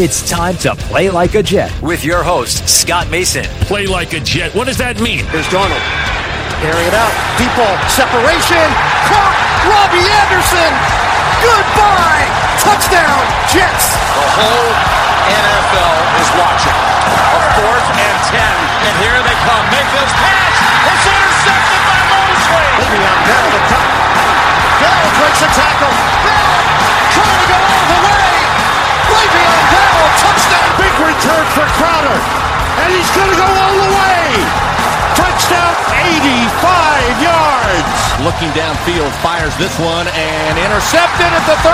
It's time to play like a Jet with your host, Scott Mason. Play like a Jet. What does that mean? Here's Darnold. Carrying it out. Deep ball. Separation. Caught. Robbie Anderson. Goodbye. Touchdown. Jets. The whole NFL is watching. A fourth and ten. And here they come. Mayfield's pass. It's intercepted by Mosley. Le'Veon Bell the top. Bell breaks a tackle. Bell trying to go all Touchdown. Big return for Crowder. And he's going to go all the way. Touchdown, 85 yards. Looking downfield, fires this one and intercepted at the 34.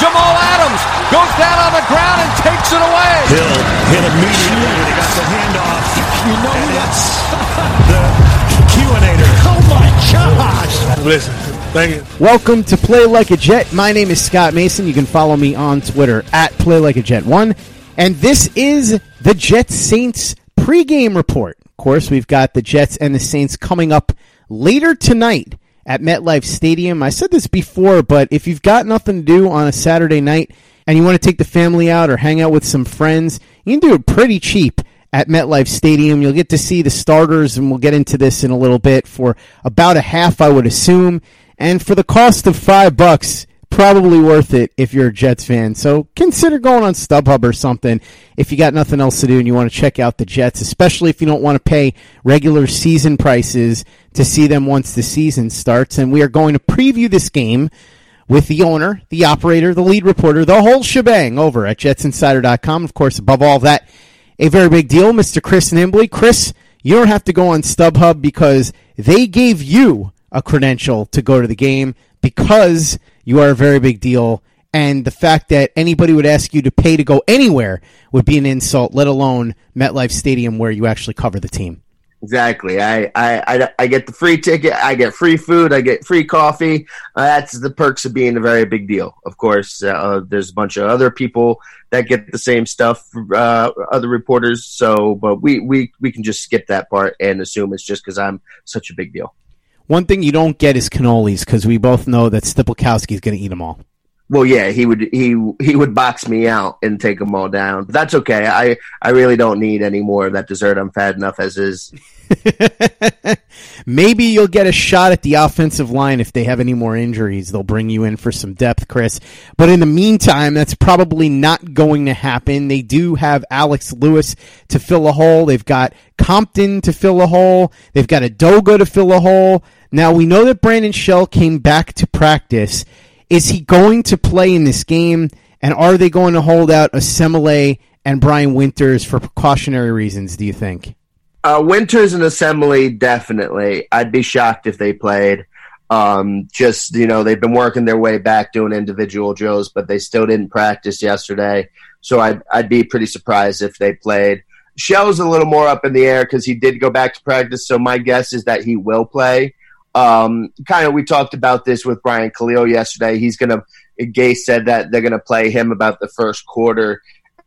Jamal Adams goes down on the ground and takes it away. Hill hit immediately when he got the handoff. You know and that's the QAnator. oh my gosh. Listen, thank you. Welcome to Play Like a Jet. My name is Scott Mason. You can follow me on Twitter at Play Like a Jet One, and this is the Jets Saints pregame report. Of course, we've got the Jets and the Saints coming up later tonight at MetLife Stadium. I said this before, but if you've got nothing to do on a Saturday night and you want to take the family out or hang out with some friends, you can do it pretty cheap at MetLife Stadium. You'll get to see the starters, and we'll get into this in a little bit for about a half, I would assume. And for the cost of five bucks, probably worth it if you're a Jets fan. So consider going on StubHub or something if you got nothing else to do and you want to check out the Jets, especially if you don't want to pay regular season prices to see them once the season starts. And we are going to preview this game with the owner, the operator, the lead reporter, the whole shebang over at jetsinsider.com. Of course, above all that, a very big deal, Mr. Chris Nimbley. Chris, you don't have to go on StubHub because they gave you a credential to go to the game because you are a very big deal. And the fact that anybody would ask you to pay to go anywhere would be an insult, let alone MetLife Stadium where you actually cover the team. Exactly. I, I, I, I get the free ticket. I get free food. I get free coffee. Uh, that's the perks of being a very big deal. Of course, uh, there's a bunch of other people that get the same stuff, uh, other reporters. So, but we, we, we can just skip that part and assume it's just because I'm such a big deal. One thing you don't get is cannolis because we both know that Stipulkowski is going to eat them all. Well, yeah, he would he he would box me out and take them all down. But that's okay. I I really don't need any more of that dessert. I'm fat enough as is. Maybe you'll get a shot at the offensive line if they have any more injuries. They'll bring you in for some depth, Chris. But in the meantime, that's probably not going to happen. They do have Alex Lewis to fill a hole. They've got Compton to fill a hole. They've got Edoga to fill a hole. Now we know that Brandon Shell came back to practice. Is he going to play in this game? And are they going to hold out Osemele and Brian Winters for precautionary reasons, do you think? Uh, Winters and Osemele, definitely. I'd be shocked if they played. Um, just, you know, they've been working their way back doing individual drills, but they still didn't practice yesterday. So I'd, I'd be pretty surprised if they played. Shell's a little more up in the air because he did go back to practice. So my guess is that he will play. Um, kind of, we talked about this with Brian Kalil yesterday. He's going to, Gay said that they're going to play him about the first quarter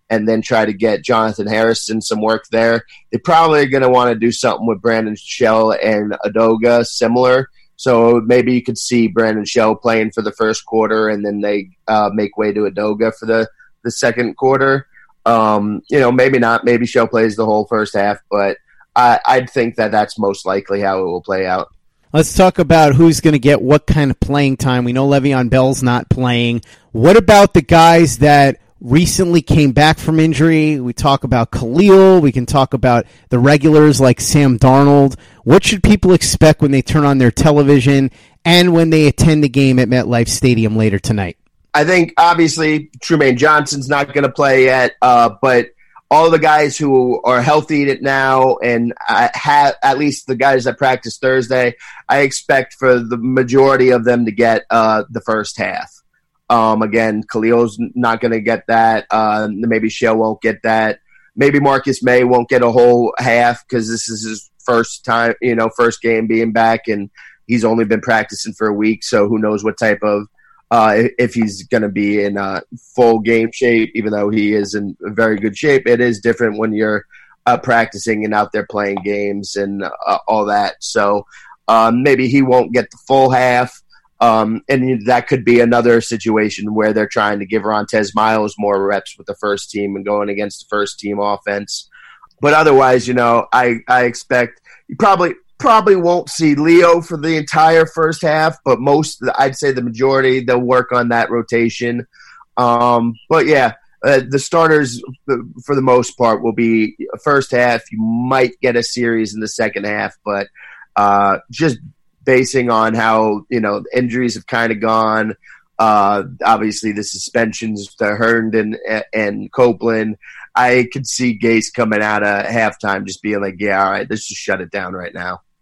and then try to get Jonathan Harrison some work there. They probably are going to want to do something with Brandon Shell and Edoga similar. So maybe you could see Brandon Shell playing for the first quarter and then they uh, make way to Edoga for the, the second quarter. Um, you know, maybe not. Maybe Shell plays the whole first half, but I, I'd think that that's most likely how it will play out. Let's talk about who's going to get what kind of playing time. We know Le'Veon Bell's not playing. What about the guys that recently came back from injury? We talk about Kalil. We can talk about the regulars like Sam Darnold. What should people expect when they turn on their television and when they attend the game at MetLife Stadium later tonight? I think obviously Trumaine Johnson's not going to play yet, uh, but all the guys who are healthy now and have at least the guys that practice Thursday, I expect for the majority of them to get uh, the first half. Um, again, Kalil's not going to get that. Uh, maybe Shell won't get that. Maybe Marcus Maye won't get a whole half because this is his first time, you know, first game being back, and he's only been practicing for a week. So who knows what type of uh, if he's going to be in uh, full game shape, even though he is in very good shape. It is different when you're uh, practicing and out there playing games and uh, all that. So um, maybe he won't get the full half. Um, and that could be another situation where they're trying to give Rontez Miles more reps with the first team and going against the first team offense. But otherwise, you know, I, I expect probably probably won't see Leo for the entire first half, but most I'd say the majority they'll work on that rotation. Um, but yeah, uh, the starters for the most part will be first half. You might get a series in the second half, but uh, just basing on how you know injuries have kind of gone. Uh, obviously, the suspensions to Herndon and, and Copeland. I could see Gase coming out of halftime just being like, "Yeah, all right, let's just shut it down right now."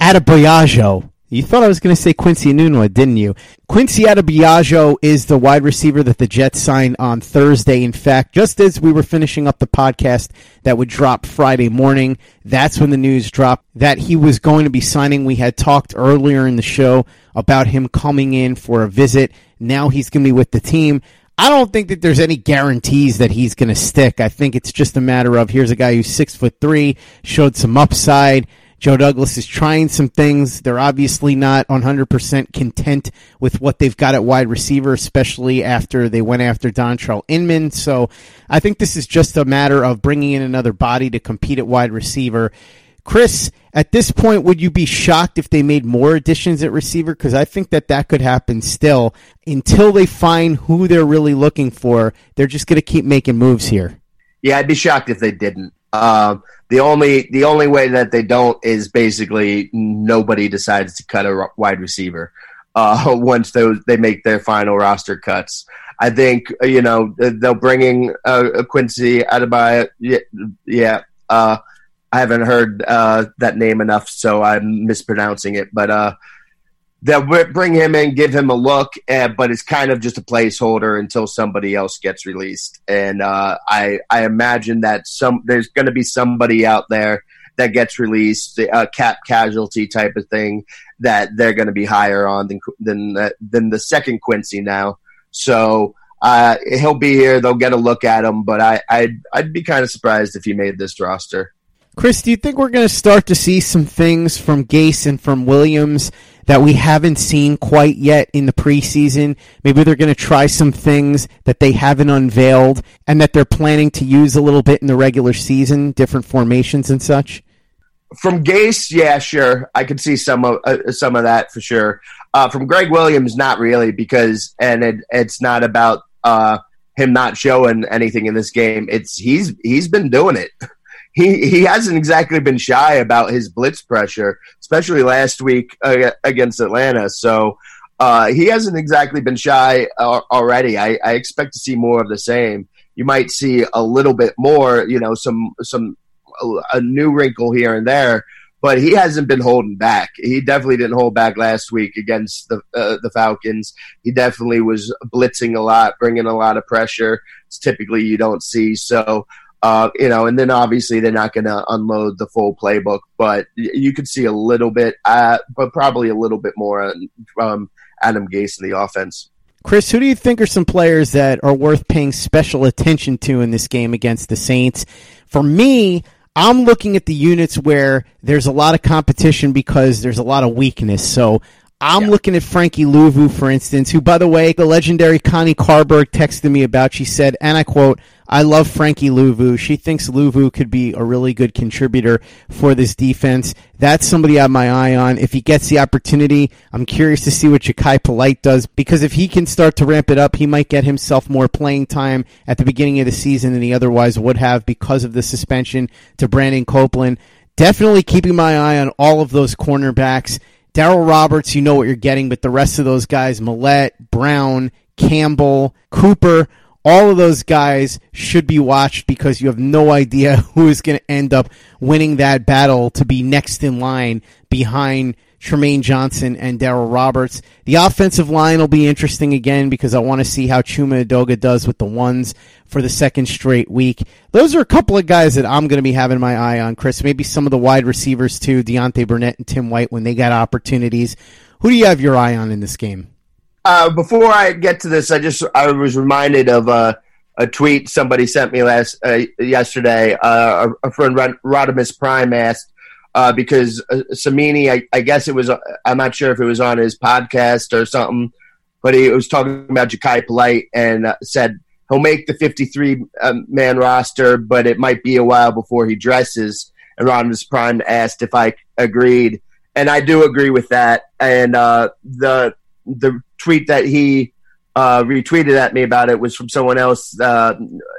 Adeboyejo. You thought I was going to say Quincy Enunwa, didn't you? Quincy Adeboyejo is the wide receiver that the Jets signed on Thursday. In fact, just as we were finishing up the podcast that would drop Friday morning, that's when the news dropped that he was going to be signing. We had talked earlier in the show about him coming in for a visit. Now he's going to be with the team. I don't think that there's any guarantees that he's going to stick. I think it's just a matter of here's a guy who's six foot three, showed some upside Joe Douglas is trying some things. They're obviously not 100% content with what they've got at wide receiver, especially after they went after Dontrelle Inman. So I think this is just a matter of bringing in another body to compete at wide receiver. Chris, at this point, would you be shocked if they made more additions at receiver? Because I think that that could happen still. Until they find who they're really looking for, they're just going to keep making moves here. Yeah, I'd be shocked if they didn't. Um, the only the only way that they don't is basically nobody decides to cut a wide receiver uh, once those they make their final roster cuts. I think you know they'll bring in uh, Quincy Adebayo. Yeah, yeah uh, I haven't heard uh, that name enough, so I'm mispronouncing it. But uh, they'll bring him in, give him a look, uh, but it's kind of just a placeholder until somebody else gets released. And uh, I I imagine that some there's going to be somebody out there that gets released, a cap casualty type of thing that they're going to be higher on than than than the second Quincy now. So. Uh, he'll be here. They'll get a look at him, but I, I'd I'd be kind of surprised if he made this roster. Chris, do you think we're going to start to see some things from Gase and from Williams that we haven't seen quite yet in the preseason. Maybe they're going to try some things that they haven't unveiled and that they're planning to use a little bit in the regular season, different formations and such. From Gase, yeah, sure, I could see some of uh, some of that for sure. Uh, from Gregg Williams, not really, because and it, it's not about uh, him not showing anything in this game. It's he's he's been doing it. he he hasn't exactly been shy about his blitz pressure, especially last week against Atlanta. So uh, he hasn't exactly been shy uh, already. I, I, expect to see more of the same. You might see a little bit more, you know, some some a new wrinkle here and there, but he hasn't been holding back. He definitely didn't hold back last week against the uh, the Falcons. He definitely was blitzing a lot, bringing a lot of pressure. It's typically you don't see. So uh, you know, and then obviously they're not going to unload the full playbook, but you could see a little bit, uh, but probably a little bit more from Adam Gase in the offense. Chris, who do you think are some players that are worth paying special attention to in this game against the Saints? For me, I'm looking at the units where there's a lot of competition because there's a lot of weakness. So I'm yeah. looking at Frankie Luvu, for instance, who, by the way, the legendary Connie Carberg texted me about. She said, and I quote, I love Frankie Luvu. She thinks Luvu could be a really good contributor for this defense. That's somebody I have my eye on. If he gets the opportunity, I'm curious to see what Jachai Polite does because if he can start to ramp it up, he might get himself more playing time at the beginning of the season than he otherwise would have because of the suspension to Brandon Copeland. Definitely keeping my eye on all of those cornerbacks Darryl Roberts, you know what you're getting, but the rest of those guys, Millette, Brown, Campbell, Cooper, all of those guys should be watched because you have no idea who is going to end up winning that battle to be next in line behind Trumaine Johnson and Darryl Roberts. The offensive line will be interesting again because I want to see how Chuma Edoga does with the ones for the second straight week. Those are a couple of guys that I'm going to be having my eye on, Chris. Maybe some of the wide receivers too, Deontay Burnett and Tim White when they got opportunities. Who do you have your eye on in this game? Uh, before I get to this, I just I was reminded of uh, a tweet somebody sent me last uh, yesterday. Uh, a, a friend Rodimus Prime asked uh, because uh, Cimini, I, I, guess it was, uh, I'm not sure if it was on his podcast or something, but he was talking about Jachai Polite and uh, said he'll make the 53 um, man roster, but it might be a while before he dresses. And Rodimus Prime asked if I agreed, and I do agree with that. And uh, the the tweet that he uh, retweeted at me about it was from someone else uh,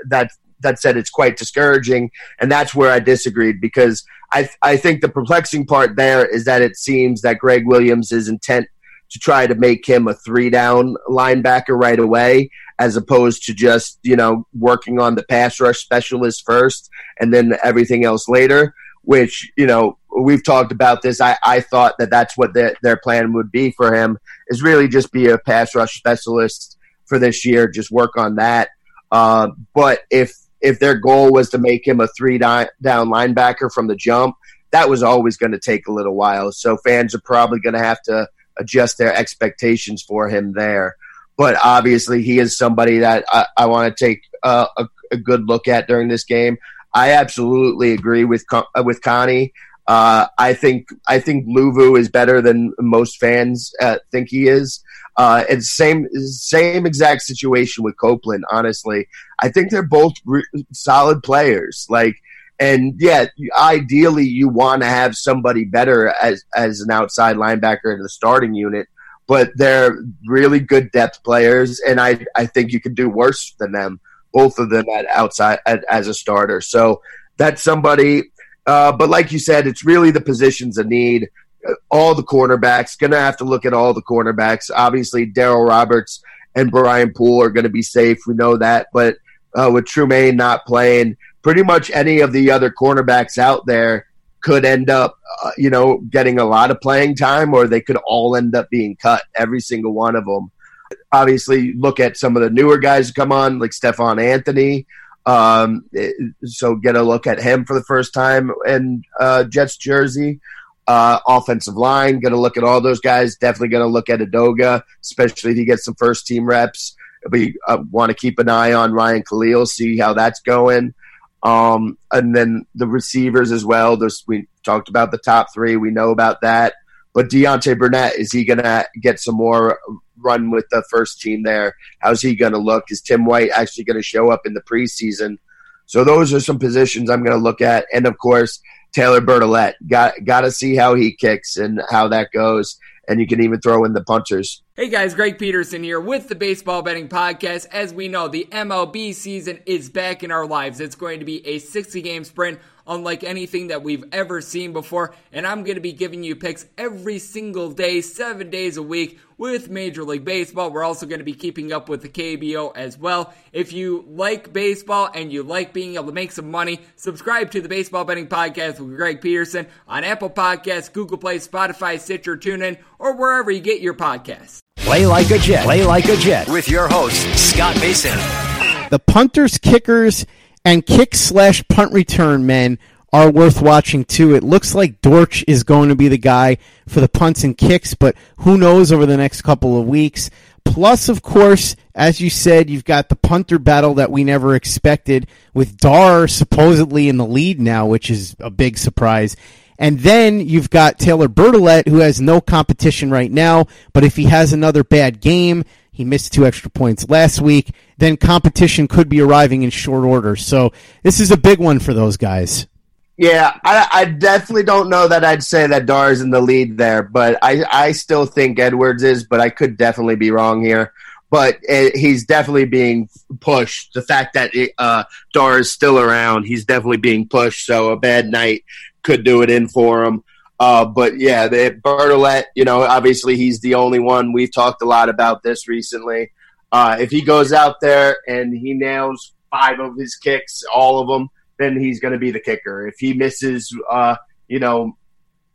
that that said it's quite discouraging, and that's where I disagreed because I I think the perplexing part there is that it seems that Gregg Williams is intent to try to make him a three down linebacker right away, as opposed to just you know working on the pass rush specialist first and then everything else later. Which you know we've talked about this. I, I thought that that's what the, their plan would be for him is really just be a pass rush specialist for this year, just work on that. Uh, but if if their goal was to make him a three down linebacker from the jump, that was always going to take a little while. So fans are probably going to have to adjust their expectations for him there. But obviously, he is somebody that I, I want to take uh, a, a, good look at during this game. I absolutely agree with with Connie. Uh, I think I think Luvu is better than most fans uh, think he is. Uh, it's same same exact situation with Copeland. Honestly, I think they're both re- solid players. Like, and yeah, ideally you want to have somebody better as as an outside linebacker in the starting unit. But they're really good depth players, and I I think you can do worse than them. Both of them at outside at, as a starter. So that's somebody. Uh, but like you said, it's really the positions of need all the cornerbacks. Going to have to look at all the cornerbacks. Obviously, Darryl Roberts and Brian Poole are going to be safe. We know that. But uh, with Trumaine not playing, pretty much any of the other cornerbacks out there could end up, uh, you know, getting a lot of playing time, or they could all end up being cut. Every single one of them. Obviously, look at some of the newer guys come on, like Stephone Anthony. Um, so get a look at him for the first time in uh, Jets jersey. Uh, offensive line, going to look at all those guys. Definitely going to look at Edoga, especially if he gets some first team reps. We uh, want to keep an eye on Ryan Kalil, see how that's going. Um, and then the receivers as well. There's, we talked about the top three. We know about that. But Deontay Burnett, is he going to get some more run with the first team there? How's he going to look? Is Tim White actually going to show up in the preseason? So those are some positions I'm going to look at. And of course, Taylor Bertolet. Got got to see how he kicks and how that goes. And you can even throw in the punchers. Hey guys, Greg Peterson here with the Baseball Betting Podcast. As we know, the MLB season is back in our lives. It's going to be a 60 game sprint unlike anything that we've ever seen before. And I'm going to be giving you picks every single day, seven days a week with Major League Baseball. We're also going to be keeping up with the KBO as well. If you like baseball and you like being able to make some money, subscribe to the Baseball Betting Podcast with Greg Peterson on Apple Podcasts, Google Play, Spotify, Stitcher, TuneIn, or wherever you get your podcasts. Play like a Jet. Play like a Jet with your host, Scott Mason. The punters, kickers, and kick slash punt return men are worth watching too. It looks like Dortch is going to be the guy for the punts and kicks, but who knows over the next couple of weeks. Plus, of course, as you said, you've got the punter battle that we never expected with Darr supposedly in the lead now, which is a big surprise. And then you've got Taylor Bertolet, who has no competition right now, but if he has another bad game, he missed two extra points last week, then competition could be arriving in short order. So this is a big one for those guys. Yeah, I, I, definitely don't know that I'd say that Darr is in the lead there, but I, I still think Edwards is, but I could definitely be wrong here. But it, he's definitely being pushed. The fact that it, uh, Darr is still around, he's definitely being pushed. So a bad night could do it in for him. Uh, but yeah, the Bertolet, you know, obviously he's the only one. We've talked a lot about this recently. Uh, if he goes out there and he nails five of his kicks, all of them, then he's going to be the kicker. If he misses, uh, you know,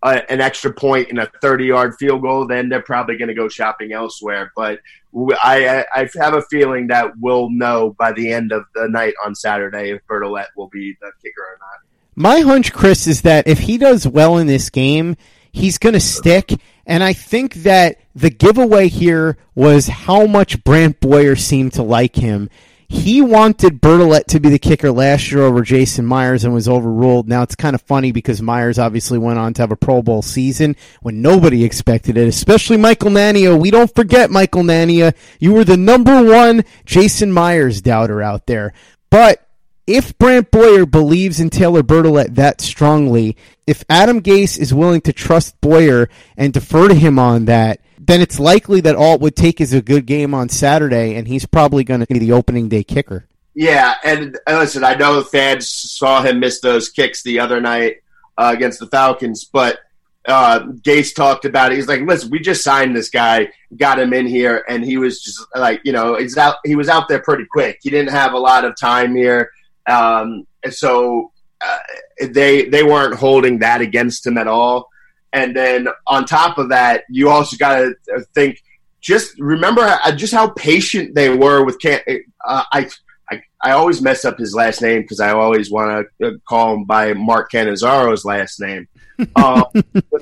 uh, an extra point in a 30 yard field goal, then they're probably going to go shopping elsewhere. But I, I, have a feeling that we'll know by the end of the night on Saturday if Bertolet will be the kicker or not. My hunch, Chris, is that if he does well in this game, he's going to stick. And I think that the giveaway here was how much Brant Boyer seemed to like him. He wanted Bertolet to be the kicker last year over Jason Myers and was overruled. Now it's kind of funny because Myers obviously went on to have a Pro Bowl season when nobody expected it, especially Michael Nania. We don't forget Michael Nania. You were the number one Jason Myers doubter out there. But if Brant Boyer believes in Taylor Bertolet that strongly, if Adam Gase is willing to trust Boyer and defer to him on that, then it's likely that all it would take is a good game on Saturday, and he's probably going to be the opening day kicker. Yeah, and listen, I know fans saw him miss those kicks the other night uh, against the Falcons, but uh, Gase talked about it. He's like, "Listen, we just signed this guy, got him in here, and he was just like, you know, he's out. He was out there pretty quick. He didn't have a lot of time here, um, and so uh, they they weren't holding that against him at all." And then on top of that, you also got to think. Just remember just how patient they were with Can. Uh, I, I I always mess up his last name because I always want to uh, call him by Mark Cannizzaro's last name. um,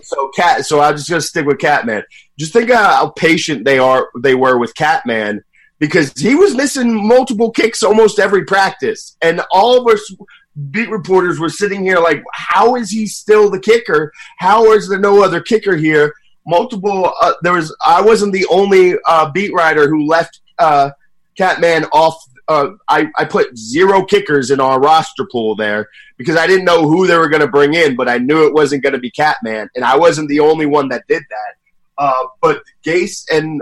so cat. So I'm just gonna stick with Catman. Just think how patient they are. They were with Catman because he was missing multiple kicks almost every practice, and all of us beat reporters were sitting here like, how is he still the kicker? How is there no other kicker here? Multiple. Uh, there was. I wasn't the only uh, beat writer who left uh, Catman off. Uh, I, I put zero kickers in our roster pool there because I didn't know who they were going to bring in, but I knew it wasn't going to be Catman, and I wasn't the only one that did that. Uh, but Gase and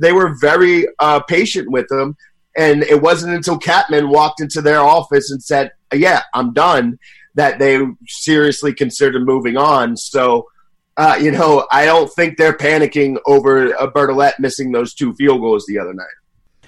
they were very uh, patient with him, and it wasn't until Catman walked into their office and said, "Yeah, I'm done," that they seriously considered moving on. So, uh, you know, I don't think they're panicking over a Bertolet missing those two field goals the other night.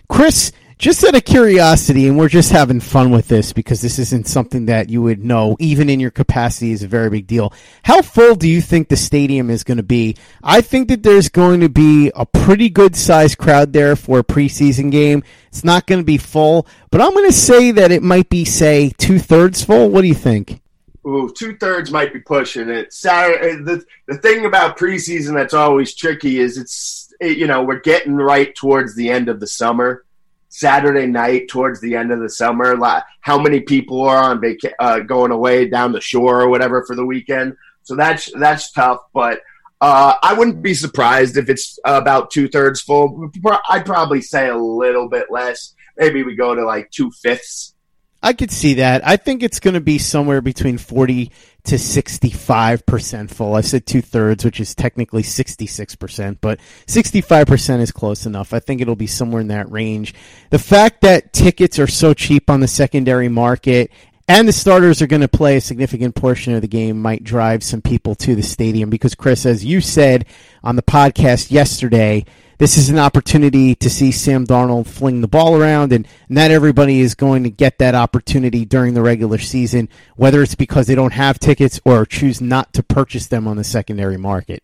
Chris, just out of curiosity, and we're just having fun with this because this isn't something that you would know, even in your capacity, is a very big deal. How full do you think the stadium is going to be? I think that there's going to be a pretty good sized crowd there for a preseason game. It's not going to be full, but I'm going to say that it might be, say, two thirds full. What do you think? Ooh, two thirds might be pushing it. Saturday, uh, the the thing about preseason that's always tricky is it's you know we're getting right towards the end of the summer Saturday night towards the end of the summer. Like how many people are on vaca- uh, going away down the shore or whatever for the weekend. So that's that's tough, but uh, I wouldn't be surprised if it's about two thirds full. I'd probably say a little bit less. Maybe we go to like two fifths. I could see that. I think it's going to be somewhere between 40 to 65% full. I said two thirds, which is technically 66%, but 65% is close enough. I think it'll be somewhere in that range. The fact that tickets are so cheap on the secondary market and the starters are going to play a significant portion of the game might drive some people to the stadium because Chris, as you said on the podcast yesterday, this is an opportunity to see Sam Darnold fling the ball around, and not everybody is going to get that opportunity during the regular season, whether it's because they don't have tickets or choose not to purchase them on the secondary market.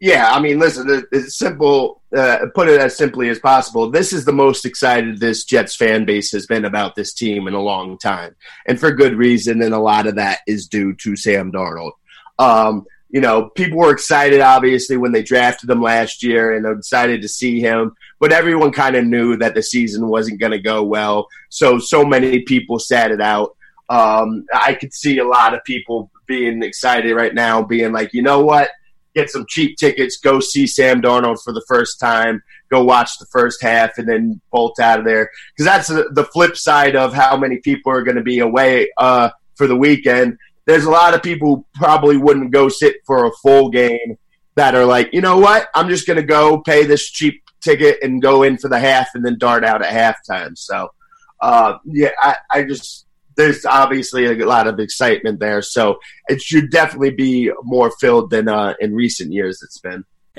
Yeah, I mean, listen, it's simple. Uh, put it as simply as possible. This is the most excited this Jets fan base has been about this team in a long time, and for good reason. And a lot of that is due to Sam Darnold. Um, you know, people were excited, obviously, when they drafted him last year and excited to see him. But everyone kind of knew that the season wasn't going to go well. So, so many people sat it out. Um, I could see a lot of people being excited right now, being like, you know what? Get some cheap tickets, go see Sam Darnold for the first time, go watch the first half, and then bolt out of there. Because that's the flip side of how many people are going to be away uh, for the weekend there's a lot of people who probably wouldn't go sit for a full game that are like, you know what? I'm just going to go pay this cheap ticket and go in for the half and then dart out at halftime. So, uh, yeah, I, I just there's obviously a lot of excitement there. So it should definitely be more filled than uh, in recent years it's been.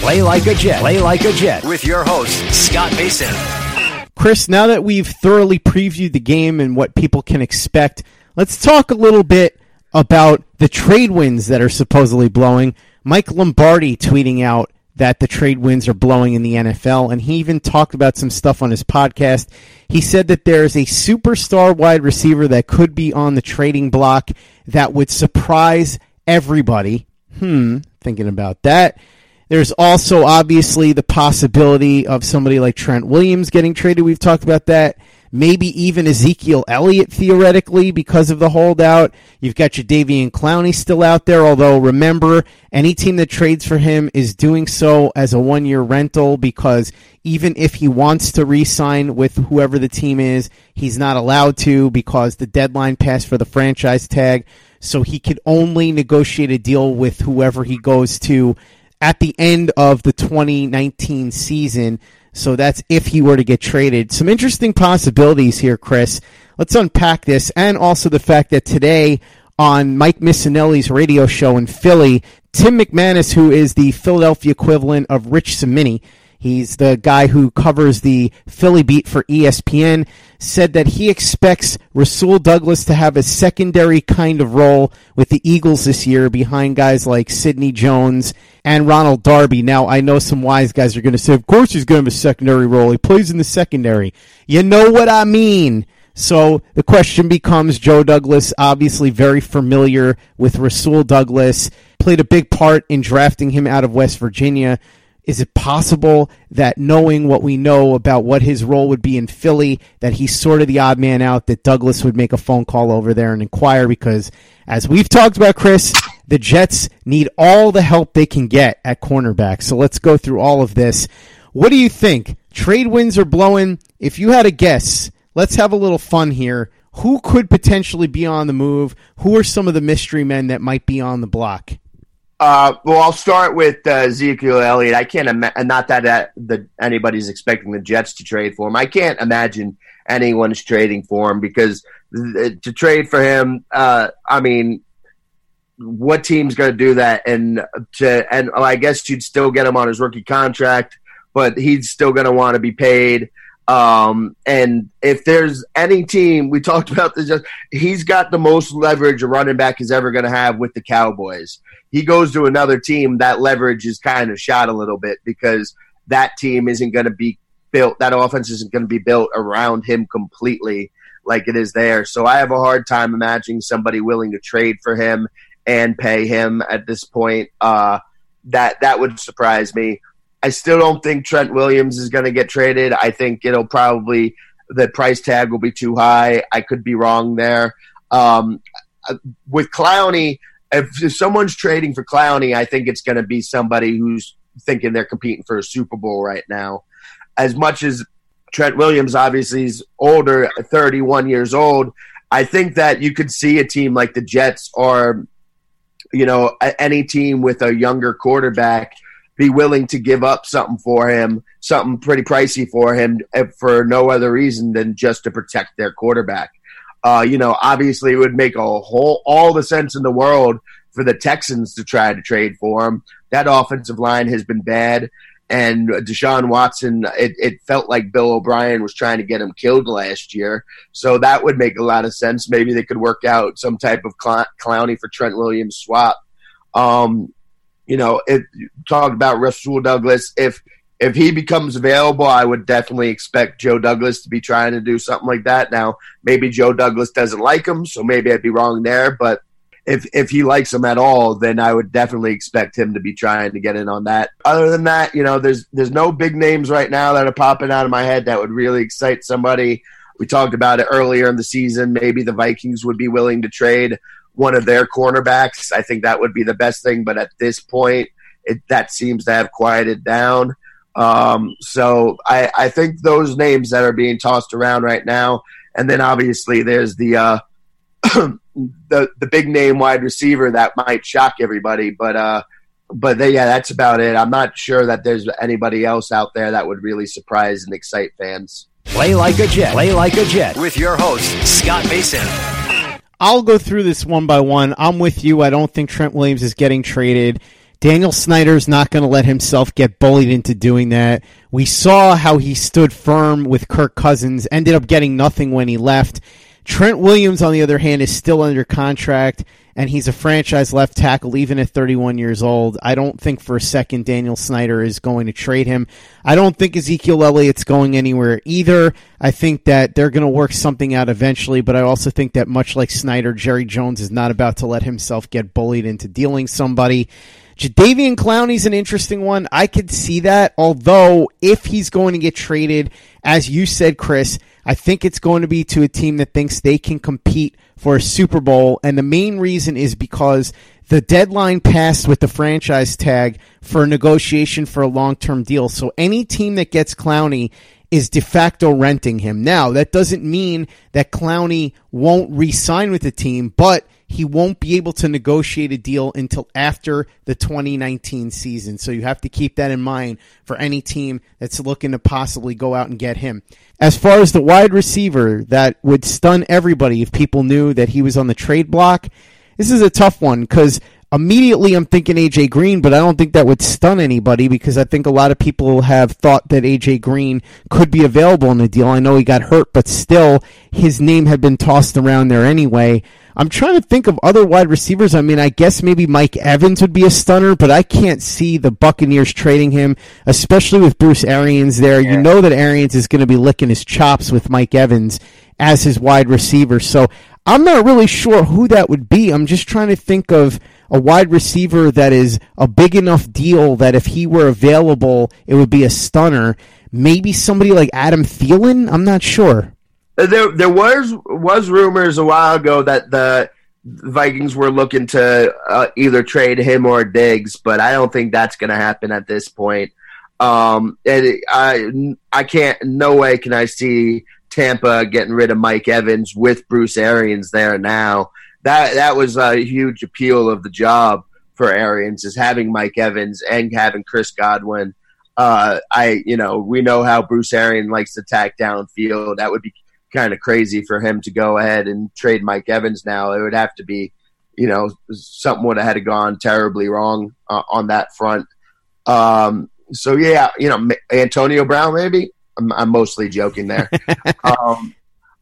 Play like a Jet. Play like a Jet with your host, Scott Mason. Chris, now that we've thoroughly previewed the game and what people can expect, let's talk a little bit about the trade winds that are supposedly blowing. Mike Lombardi tweeting out that the trade winds are blowing in the NFL, and he even talked about some stuff on his podcast. He said that there's a superstar wide receiver that could be on the trading block that would surprise everybody. Hmm, thinking about that. There's also obviously the possibility of somebody like Trent Williams getting traded. We've talked about that. Maybe even Ezekiel Elliott theoretically because of the holdout. You've got Jadeveon Clowney still out there, although remember, any team that trades for him is doing so as a one year rental because even if he wants to re sign with whoever the team is, he's not allowed to because the deadline passed for the franchise tag. So he could only negotiate a deal with whoever he goes to at the end of the 2019 season. So that's if he were to get traded. Some interesting possibilities here, Chris. Let's unpack this and also the fact that today on Mike Missanelli's radio show in Philly, Tim McManus, who is the Philadelphia equivalent of Rich Cimini, He's the guy who covers the Philly beat for ESPN. Said that he expects Rasul Douglas to have a secondary kind of role with the Eagles this year behind guys like Sidney Jones and Ronald Darby. Now, I know some wise guys are going to say, of course he's going to have a secondary role. He plays in the secondary. You know what I mean. So the question becomes Joe Douglas, obviously very familiar with Rasul Douglas, played a big part in drafting him out of West Virginia. Is it possible that knowing what we know about what his role would be in Philly, that he's sort of the odd man out, that Douglas would make a phone call over there and inquire? Because as we've talked about, Chris, the Jets need all the help they can get at cornerback. So let's go through all of this. What do you think? Trade winds are blowing. If you had a guess, let's have a little fun here. Who could potentially be on the move? Who are some of the mystery men that might be on the block? Uh, well, I'll start with uh, Ezekiel Elliott. I can't imagine, not that uh, the, anybody's expecting the Jets to trade for him. I can't imagine anyone's trading for him because th- to trade for him, uh, I mean, what team's going to do that? And to and well, I guess you'd still get him on his rookie contract, but he's still going to want to be paid. Um, and if there's any team, we talked about this, just, he's got the most leverage a running back is ever going to have with the Cowboys he goes to another team, that leverage is kind of shot a little bit because that team isn't going to be built, that offense isn't going to be built around him completely like it is there. So I have a hard time imagining somebody willing to trade for him and pay him at this point. Uh, that that would surprise me. I still don't think Trent Williams is going to get traded. I think it'll probably the price tag will be too high. I could be wrong there. Um, with Clowney, if, if someone's trading for Clowney, I think it's going to be somebody who's thinking they're competing for a Super Bowl right now. As much as Trent Williams obviously is older, 31 years old, I think that you could see a team like the Jets or you know any team with a younger quarterback be willing to give up something for him, something pretty pricey for him eh, for no other reason than just to protect their quarterback. Uh, you know, obviously it would make a whole all the sense in the world for the Texans to try to trade for him. That offensive line has been bad. And Deshaun Watson, it, it felt like Bill O'Brien was trying to get him killed last year. So that would make a lot of sense. Maybe they could work out some type of cl- Clowney for Trent Williams swap. Um, you know, it talked about Russell Douglas. If if he becomes available, I would definitely expect Joe Douglas to be trying to do something like that. Now, maybe Joe Douglas doesn't like him, so maybe I'd be wrong there. But if if he likes him at all, then I would definitely expect him to be trying to get in on that. Other than that, you know, there's there's no big names right now that are popping out of my head that would really excite somebody. We talked about it earlier in the season. Maybe the Vikings would be willing to trade one of their cornerbacks. I think that would be the best thing. But at this point, it, that seems to have quieted down. Um, so I, I think those names that are being tossed around right now, and then obviously there's the uh, the the big name wide receiver that might shock everybody, but uh, but they, yeah, that's about it. I'm not sure that there's anybody else out there that would really surprise and excite fans. Play like a Jet. Play like a Jet with your host Scott Mason. I'll go through this one by one. I'm with you. I don't think Trent Williams is getting traded. Daniel Snyder's not going to let himself get bullied into doing that. We saw how he stood firm with Kirk Cousins, ended up getting nothing when he left. Trent Williams, on the other hand, is still under contract, and he's a franchise left tackle even at 31 years old. I don't think for a second Daniel Snyder is going to trade him. I don't think Ezekiel Elliott's going anywhere either. I think that they're going to work something out eventually, but I also think that much like Snyder, Jerry Jones is not about to let himself get bullied into dealing somebody. Jadeveon Clowney's an interesting one. I could see that, although if he's going to get traded, as you said, Chris, I think it's going to be to a team that thinks they can compete for a Super Bowl. And the main reason is because the deadline passed with the franchise tag for negotiation for a long term deal. So any team that gets Clowney is de facto renting him. Now, that doesn't mean that Clowney won't re sign with the team, but he won't be able to negotiate a deal until after the 2019 season. So you have to keep that in mind for any team that's looking to possibly go out and get him. As far as the wide receiver that would stun everybody if people knew that he was on the trade block, this is a tough one because immediately I'm thinking AJ Green, but I don't think that would stun anybody because I think a lot of people have thought that AJ Green could be available in the deal. I know he got hurt, but still his name had been tossed around there anyway. I'm trying to think of other wide receivers. I mean, I guess maybe Mike Evans would be a stunner, but I can't see the Buccaneers trading him, especially with Bruce Arians there. Yeah. You know that Arians is going to be licking his chops with Mike Evans as his wide receiver. So I'm not really sure who that would be. I'm just trying to think of a wide receiver that is a big enough deal that if he were available, it would be a stunner. Maybe somebody like Adam Thielen? I'm not sure. There, there was was rumors a while ago that the Vikings were looking to uh, either trade him or Diggs, but I don't think that's going to happen at this point. Um, and I, I can't. No way can I see Tampa getting rid of Mike Evans with Bruce Arians there now. That that was a huge appeal of the job for Arians is having Mike Evans and having Chris Godwin. Uh, I, you know, we know how Bruce Arians likes to tack downfield. That would be kind of crazy for him to go ahead and trade Mike Evans now. It would have to be, you know, something would have had gone terribly wrong uh, on that front. Um, so yeah, you know, Antonio Brown maybe. I'm, I'm mostly joking there. um,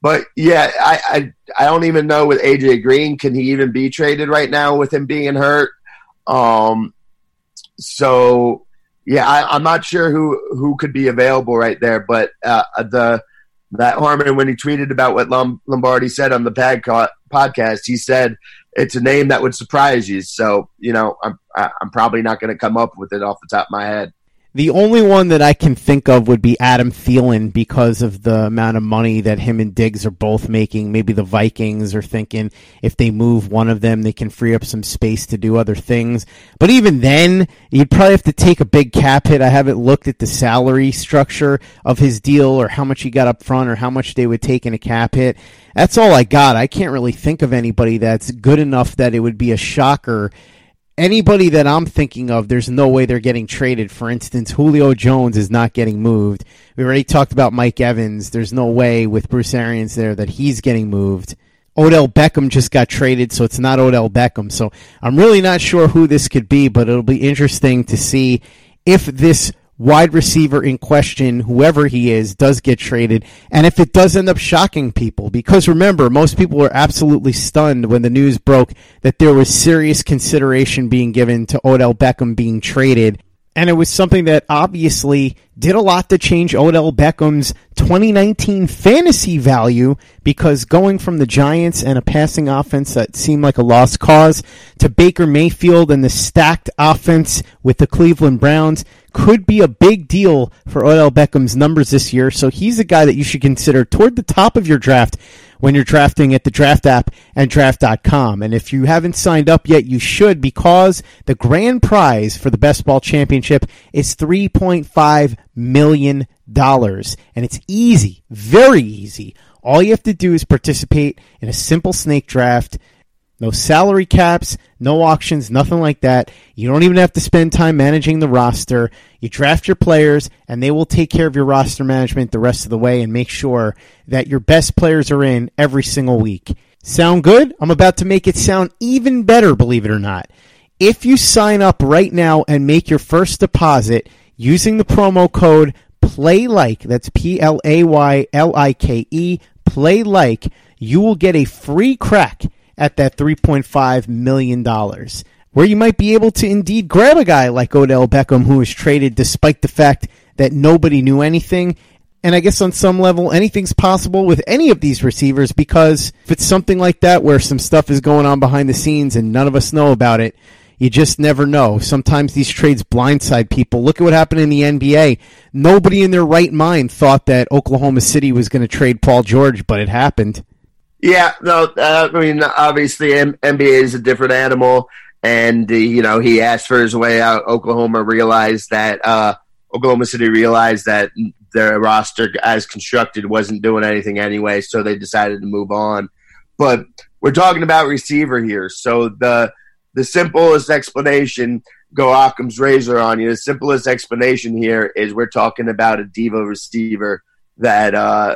but yeah, I, I I don't even know with AJ Green can he even be traded right now with him being hurt. Um, so yeah, I, am not sure who who could be available right there, but uh, the that Harmon, when he tweeted about what Lombardi said on the podcast, he said it's a name that would surprise you. So, you know, I'm I'm probably not going to come up with it off the top of my head. The only one that I can think of would be Adam Thielen because of the amount of money that him and Diggs are both making. Maybe the Vikings are thinking if they move one of them, they can free up some space to do other things. But even then, you'd probably have to take a big cap hit. I haven't looked at the salary structure of his deal or how much he got up front or how much they would take in a cap hit. That's all I got. I can't really think of anybody that's good enough that it would be a shocker anybody that I'm thinking of, there's no way they're getting traded. For instance, Julio Jones is not getting moved. We already talked about Mike Evans. There's no way with Bruce Arians there that he's getting moved. Odell Beckham just got traded, so it's not Odell Beckham. So I'm really not sure who this could be, but it'll be interesting to see if this wide receiver in question, whoever he is, does get traded, and if it does end up shocking people. Because remember, most people were absolutely stunned when the news broke that there was serious consideration being given to Odell Beckham being traded. And it was something that obviously did a lot to change Odell Beckham's 2019 fantasy value because going from the Giants and a passing offense that seemed like a lost cause to Baker Mayfield and the stacked offense with the Cleveland Browns could be a big deal for Odell Beckham's numbers this year. So he's a guy that you should consider toward the top of your draft when you're drafting at the draft app and draft.com. And if you haven't signed up yet, you should because the grand prize for the best ball championship is $3.5 million. And it's easy, very easy. All you have to do is participate in a simple snake draft no salary caps, no auctions, nothing like that. You don't even have to spend time managing the roster. You draft your players, and they will take care of your roster management the rest of the way and make sure that your best players are in every single week. Sound good? I'm about to make it sound even better, believe it or not. If you sign up right now and make your first deposit using the promo code PLAYLIKE, that's P L A Y L I K E, PLAYLIKE, you will get a free crack at that $3.5 million. Where you might be able to indeed grab a guy like Odell Beckham who was traded despite the fact that nobody knew anything. And I guess on some level, anything's possible with any of these receivers because if it's something like that where some stuff is going on behind the scenes and none of us know about it, you just never know. Sometimes these trades blindside people. Look at what happened in the NBA. Nobody in their right mind thought that Oklahoma City was going to trade Paul George, but it happened. Yeah, no, uh, I mean, obviously, M- NBA is a different animal, and uh, you know he asked for his way out. Oklahoma realized that uh, Oklahoma City realized that their roster, as constructed, wasn't doing anything anyway, so they decided to move on. But we're talking about receiver here, so the the simplest explanation go Occam's razor on you. The simplest explanation here is we're talking about a diva receiver that, uh,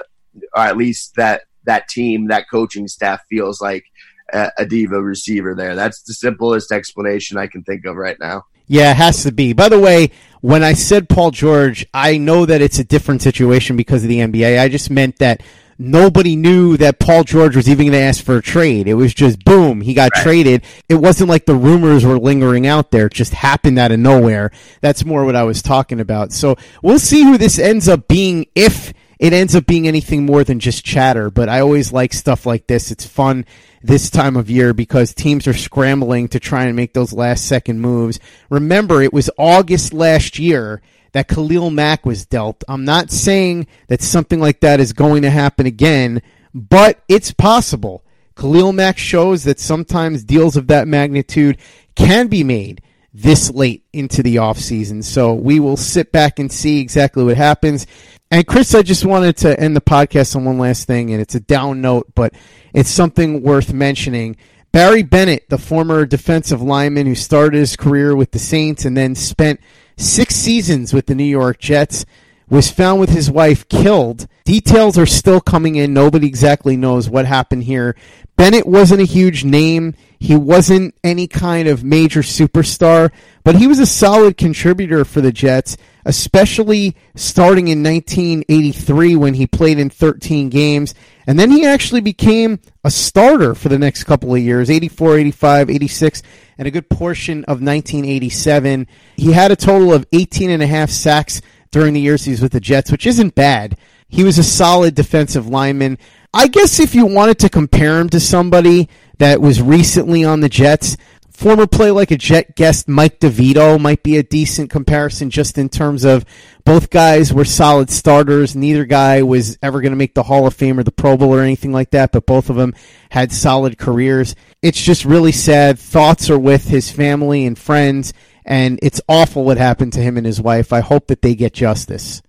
or at least that that team, that coaching staff feels like a, a diva receiver there. That's the simplest explanation I can think of right now. Yeah, it has to be. By the way, when I said Paul George, I know that it's a different situation because of the NBA. I just meant that nobody knew that Paul George was even going to ask for a trade. It was just boom, he got right. traded. It wasn't like the rumors were lingering out there. It just happened out of nowhere. That's more what I was talking about. So we'll see who this ends up being if it ends up being anything more than just chatter. But I always like stuff like this. It's fun this time of year because teams are scrambling to try and make those last second moves. Remember, it was August last year that Khalil Mack was dealt. I'm not saying that something like that is going to happen again, but it's possible. Khalil Mack shows that sometimes deals of that magnitude can be made this late into the offseason. So we will sit back and see exactly what happens. And Chris, I just wanted to end the podcast on one last thing, and it's a down note, but it's something worth mentioning. Barry Bennett, the former defensive lineman who started his career with the Saints and then spent six seasons with the New York Jets, was found with his wife killed. Details are still coming in. Nobody exactly knows what happened here. Bennett wasn't a huge name. He wasn't any kind of major superstar, but he was a solid contributor for the Jets, especially starting in 1983 when he played in 13 games. And then he actually became a starter for the next couple of years 84, 85, 86, and a good portion of 1987. He had a total of 18 and a half sacks during the years he was with the Jets, which isn't bad. He was a solid defensive lineman. I guess if you wanted to compare him to somebody that was recently on the Jets. Former play like a Jet guest Mike DeVito might be a decent comparison just in terms of both guys were solid starters. Neither guy was ever going to make the Hall of Fame or the Pro Bowl or anything like that, but both of them had solid careers. It's just really sad. Thoughts are with his family and friends, and it's awful what happened to him and his wife. I hope that they get justice.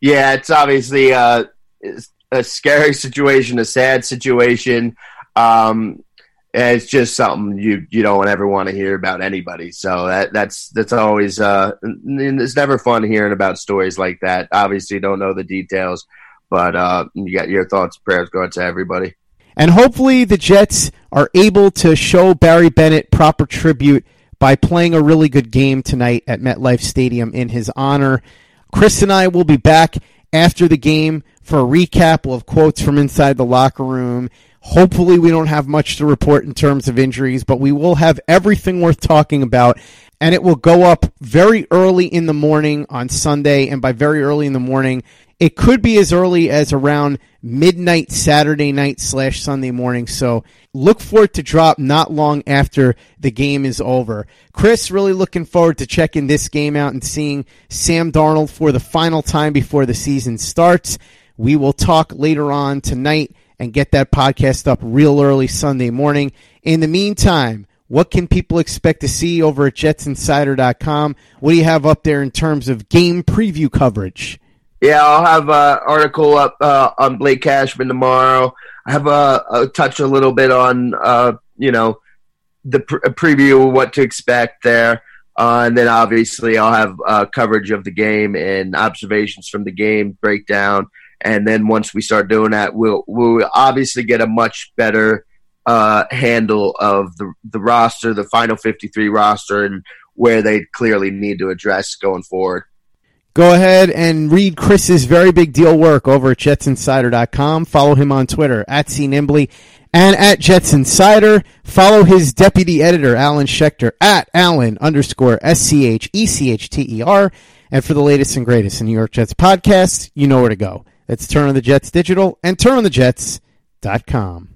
Yeah, it's obviously uh, a scary situation, a sad situation. Um, it's just something you you don't ever want to hear about anybody. So that that's that's always uh, it's never fun hearing about stories like that. Obviously, don't know the details, but uh, you got your thoughts, prayers going to everybody. And hopefully the Jets are able to show Barry Bennett proper tribute by playing a really good game tonight at MetLife Stadium in his honor. Chris and I will be back after the game for a recap. We'll have quotes from inside the locker room. Hopefully, we don't have much to report in terms of injuries, but we will have everything worth talking about. And it will go up very early in the morning on Sunday. And by very early in the morning, it could be as early as around midnight Saturday night slash Sunday morning. So look for it to drop not long after the game is over. Chris, really looking forward to checking this game out and seeing Sam Darnold for the final time before the season starts. We will talk later on tonight and get that podcast up real early Sunday morning. In the meantime, what can people expect to see over at jetsinsider.com? What do you have up there in terms of game preview coverage? Yeah, I'll have an article up uh, on Blake Cashman tomorrow. I have a, a touch a little bit on, uh, you know, the preview, what to expect there. Uh, and then obviously I'll have uh, coverage of the game and observations from the game breakdown. And then once we start doing that, we'll we'll obviously get a much better uh, handle of the the roster, the final 53 roster, and where they clearly need to address going forward. Go ahead and read Chris's very big deal work over at jetsinsider.com. Follow him on Twitter at cnimbly and at Jets Insider. Follow his deputy editor, Alan Schechter, at Alan underscore S C H E C H T E R. And for the latest and greatest in New York Jets podcasts, you know where to go. That's Turn on the Jets Digital and turnonthejets.com.